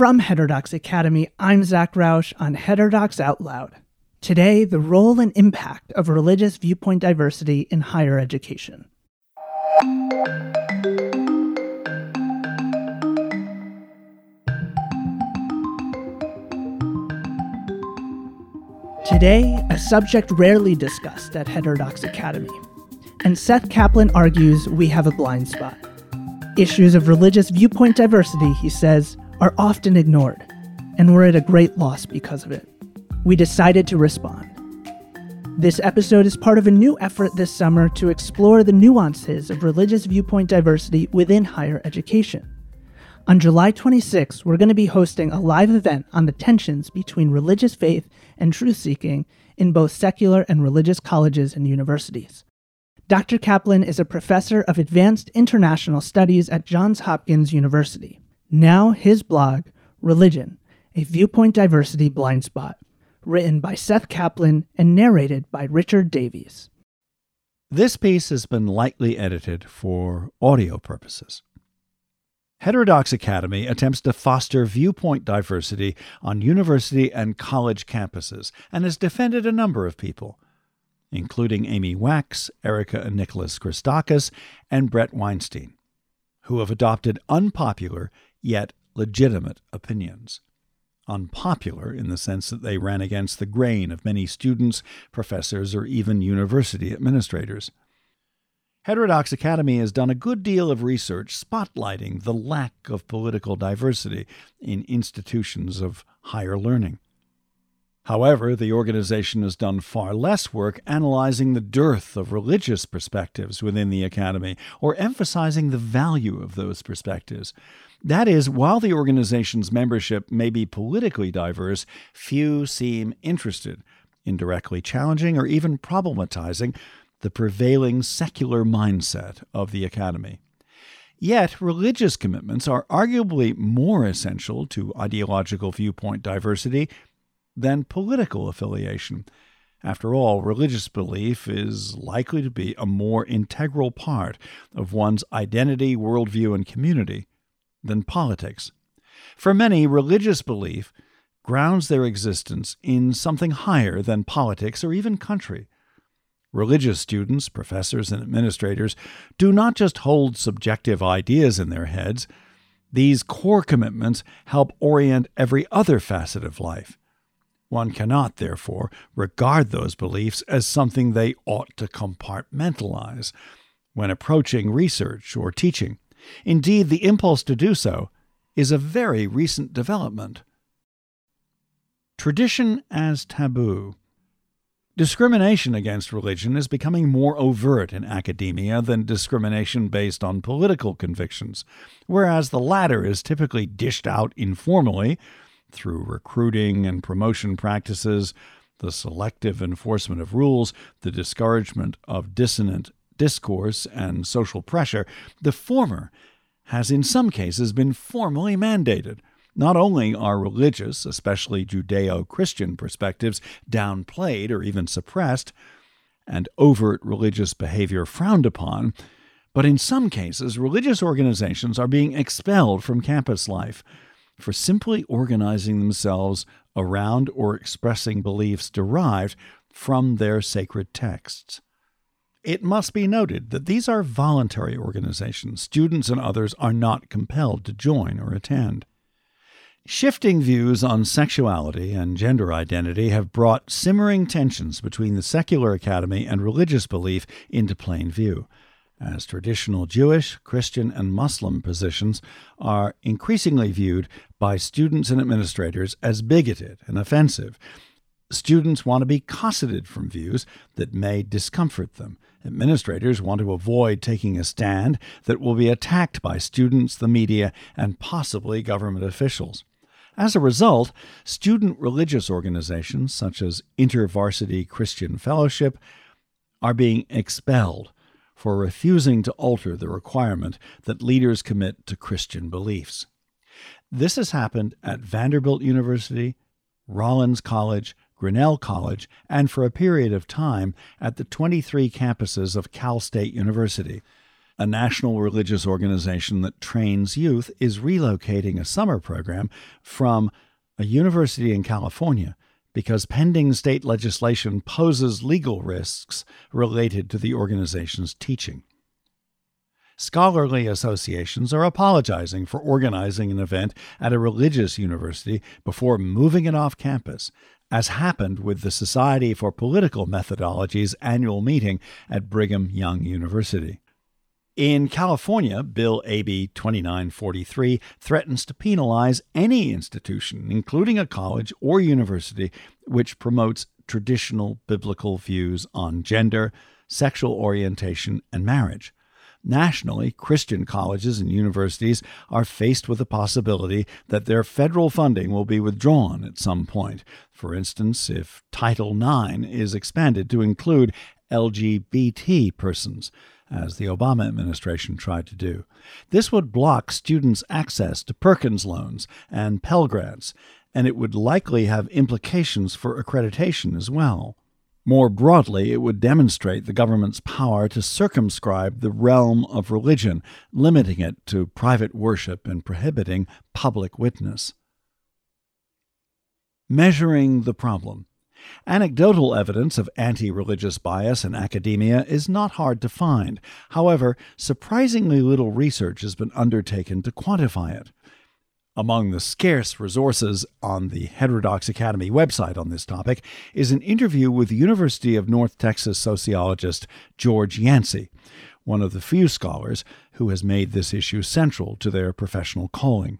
From Heterodox Academy, I'm Zach Rausch on Heterodox Out Loud. Today, the role and impact of religious viewpoint diversity in higher education. Today, a subject rarely discussed at Heterodox Academy. And Seth Kaplan argues we have a blind spot. Issues of religious viewpoint diversity, he says, are often ignored, and we're at a great loss because of it. We decided to respond. This episode is part of a new effort this summer to explore the nuances of religious viewpoint diversity within higher education. On July 26, we're going to be hosting a live event on the tensions between religious faith and truth seeking in both secular and religious colleges and universities. Dr. Kaplan is a professor of advanced international studies at Johns Hopkins University. Now, his blog, Religion, a viewpoint diversity blind spot, written by Seth Kaplan and narrated by Richard Davies. This piece has been lightly edited for audio purposes. Heterodox Academy attempts to foster viewpoint diversity on university and college campuses and has defended a number of people, including Amy Wax, Erika and Nicholas Christakis, and Bret Weinstein, who have adopted unpopular yet legitimate opinions. Unpopular in the sense that they ran against the grain of many students, professors, or even university administrators. Heterodox Academy has done a good deal of research spotlighting the lack of political diversity in institutions of higher learning. However, the organization has done far less work analyzing the dearth of religious perspectives within the Academy or emphasizing the value of those perspectives. That is, while the organization's membership may be politically diverse, few seem interested in directly challenging or even problematizing the prevailing secular mindset of the Academy. Yet, religious commitments are arguably more essential to ideological viewpoint diversity than political affiliation. After all, religious belief is likely to be a more integral part of one's identity, worldview, and community than politics. For many, religious belief grounds their existence in something higher than politics or even country. Religious students, professors, and administrators do not just hold subjective ideas in their heads. These core commitments help orient every other facet of life. One cannot, therefore, regard those beliefs as something they ought to compartmentalize when approaching research or teaching. Indeed, the impulse to do so is a very recent development. Tradition as taboo. Discrimination against religion is becoming more overt in academia than discrimination based on political convictions, whereas the latter is typically dished out informally through recruiting and promotion practices, the selective enforcement of rules, the discouragement of dissonant discourse and social pressure, the former has in some cases been formally mandated. Not only are religious, especially Judeo Christian perspectives, downplayed or even suppressed, and overt religious behavior frowned upon, but in some cases, religious organizations are being expelled from campus life for simply organizing themselves around or expressing beliefs derived from their sacred texts. It must be noted that these are voluntary organizations. Students and others are not compelled to join or attend. Shifting views on sexuality and gender identity have brought simmering tensions between the secular academy and religious belief into plain view, as traditional Jewish, Christian, and Muslim positions are increasingly viewed by students and administrators as bigoted and offensive. Students want to be cosseted from views that may discomfort them Administrators want to avoid taking a stand that will be attacked by students, the media, and possibly government officials. As a result, student religious organizations such as InterVarsity Christian Fellowship are being expelled for refusing to alter the requirement that leaders commit to Christian beliefs. This has happened at Vanderbilt University, Rollins College, Grinnell College, and for a period of time at the 23 campuses of Cal State University. a national religious organization that trains youth, is relocating a summer program from a university in California because pending state legislation poses legal risks related to the organization's teaching. Scholarly associations are apologizing for organizing an event at a religious university before moving it off campus, as happened with the Society for Political Methodology's annual meeting at Brigham Young University. In California, Bill AB 2943 threatens to penalize any institution, including a college or university, which promotes traditional biblical views on gender, sexual orientation, and marriage. Nationally, Christian colleges and universities are faced with the possibility that their federal funding will be withdrawn at some point. For instance, if Title IX is expanded to include LGBT persons, as the Obama administration tried to do. This would block students' access to Perkins loans and Pell Grants, and it would likely have implications for accreditation as well. More broadly, it would demonstrate the government's power to circumscribe the realm of religion, limiting it to private worship and prohibiting public witness. Measuring the problem. Anecdotal evidence of anti religious bias in academia is not hard to find. However, surprisingly little research has been undertaken to quantify it. Among the scarce resources on the Heterodox Academy website on this topic is an interview with University of North Texas sociologist George Yancey, one of the few scholars who has made this issue central to their professional calling.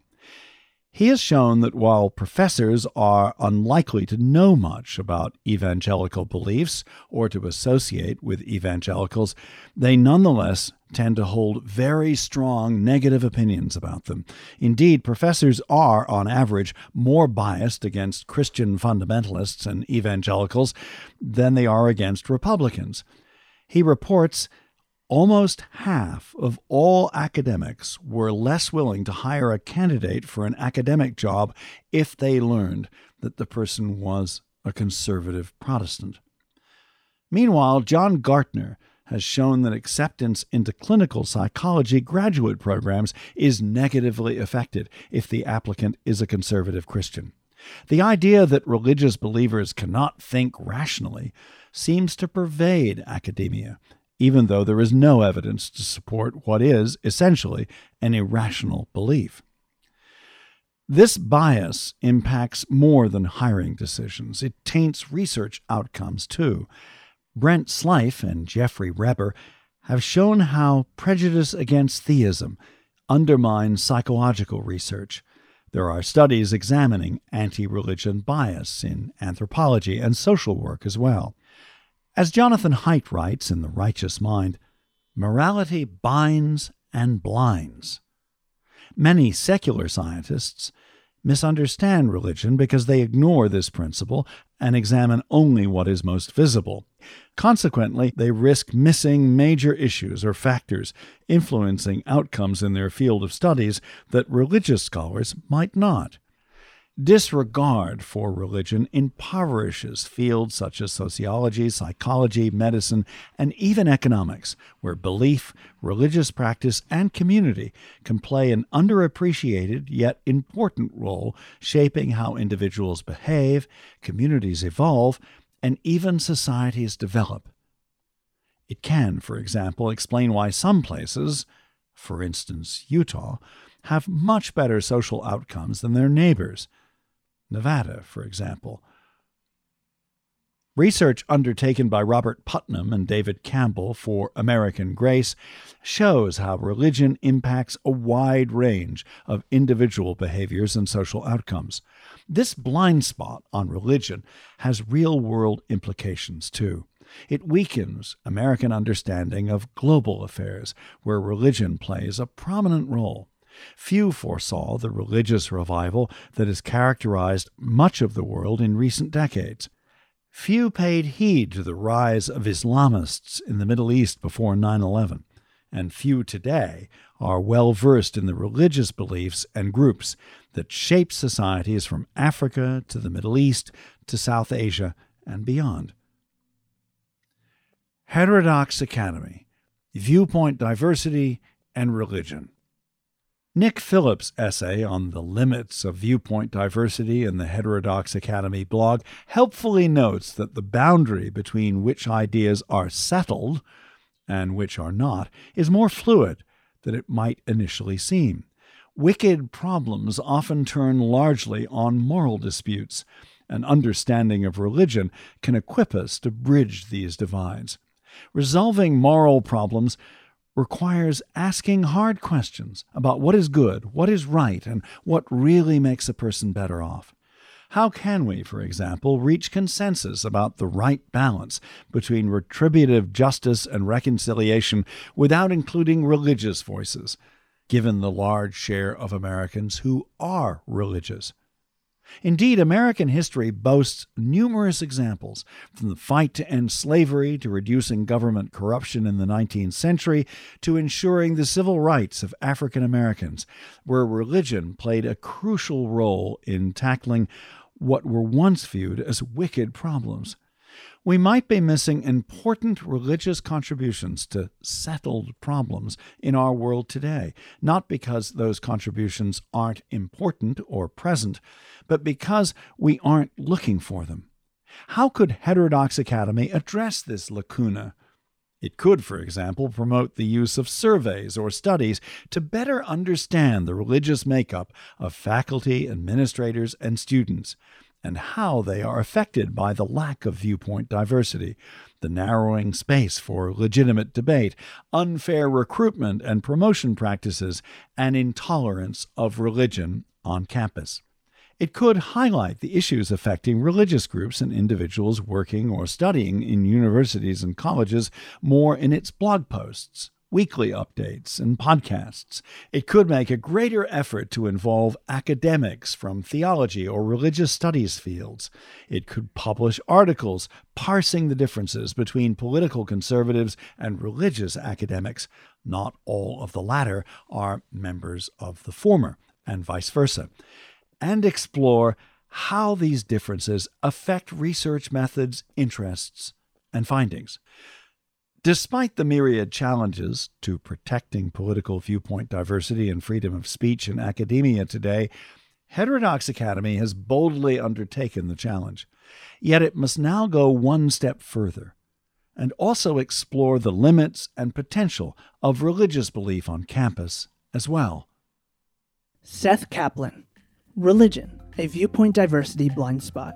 He has shown that while professors are unlikely to know much about evangelical beliefs or to associate with evangelicals, they nonetheless tend to hold very strong negative opinions about them. Indeed, professors are, on average, more biased against Christian fundamentalists and evangelicals than they are against Republicans. He reports Almost half of all academics were less willing to hire a candidate for an academic job if they learned that the person was a conservative Protestant. Meanwhile, John Gartner has shown that acceptance into clinical psychology graduate programs is negatively affected if the applicant is a conservative Christian. The idea that religious believers cannot think rationally seems to pervade academia even though there is no evidence to support what is, essentially, an irrational belief. This bias impacts more than hiring decisions. It taints research outcomes, too. Brent Slife and Jeffrey Reber have shown how prejudice against theism undermines psychological research. There are studies examining anti religion bias in anthropology and social work as well. As Jonathan Haidt writes in The Righteous Mind, morality binds and blinds. Many secular scientists misunderstand religion because they ignore this principle and examine only what is most visible. Consequently, they risk missing major issues or factors influencing outcomes in their field of studies that religious scholars might not. Disregard for religion impoverishes fields such as sociology, psychology, medicine, and even economics, where belief, religious practice, and community can play an underappreciated yet important role shaping how individuals behave, communities evolve, and even societies develop. It can, for example, explain why some places, for instance Utah, have much better social outcomes than their neighbors Nevada, for example. Research undertaken by Robert Putnam and David Campbell for American Grace shows how religion impacts a wide range of individual behaviors and social outcomes. This blind spot on religion has real world implications, too. It weakens American understanding of global affairs, where religion plays a prominent role. Few foresaw the religious revival that has characterized much of the world in recent decades. Few paid heed to the rise of Islamists in the Middle East before 9 11, and few today are well versed in the religious beliefs and groups that shape societies from Africa to the Middle East to South Asia and beyond. Heterodox Academy Viewpoint Diversity and Religion. Nick Phillips' essay on the limits of viewpoint diversity in the Heterodox Academy blog helpfully notes that the boundary between which ideas are settled and which are not is more fluid than it might initially seem. Wicked problems often turn largely on moral disputes. An understanding of religion can equip us to bridge these divides. Resolving moral problems requires asking hard questions about what is good, what is right, and what really makes a person better off. How can we, for example, reach consensus about the right balance between retributive justice and reconciliation without including religious voices, given the large share of Americans who are religious? Indeed, American history boasts numerous examples, from the fight to end slavery to reducing government corruption in the 19th century to ensuring the civil rights of African Americans, where religion played a crucial role in tackling what were once viewed as wicked problems we might be missing important religious contributions to settled problems in our world today, not because those contributions aren't important or present, but because we aren't looking for them. How could Heterodox Academy address this lacuna? It could, for example, promote the use of surveys or studies to better understand the religious makeup of faculty, administrators, and students and how they are affected by the lack of viewpoint diversity, the narrowing space for legitimate debate, unfair recruitment and promotion practices, and intolerance of religion on campus. It could highlight the issues affecting religious groups and individuals working or studying in universities and colleges more in its blog posts, weekly updates, and podcasts. It could make a greater effort to involve academics from theology or religious studies fields. It could publish articles parsing the differences between political conservatives and religious academics. Not all of the latter are members of the former, and vice versa. And explore how these differences affect research methods, interests, and findings. Despite the myriad challenges to protecting political viewpoint diversity and freedom of speech in academia today, Heterodox Academy has boldly undertaken the challenge. Yet it must now go one step further and also explore the limits and potential of religious belief on campus as well. Seth Kaplan, Religion, a Viewpoint Diversity Blind Spot.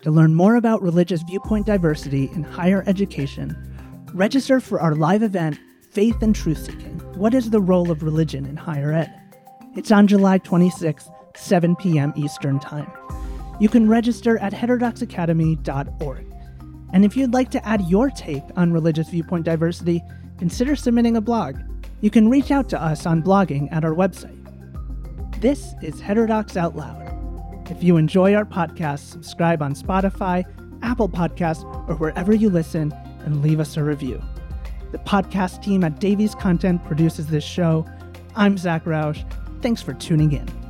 To learn more about religious viewpoint diversity in higher education, Register for our live event, Faith and Truth Seeking What is the Role of Religion in Higher Ed? It's on July 26th, 7 p.m. Eastern Time. You can register at heterodoxacademy.org. And if you'd like to add your take on religious viewpoint diversity, consider submitting a blog. You can reach out to us on blogging at our website. This is Heterodox Out Loud. If you enjoy our podcast, subscribe on Spotify, Apple Podcasts, or wherever you listen and leave us a review. The podcast team at Davies Content produces this show. I'm Zach Rausch. Thanks for tuning in.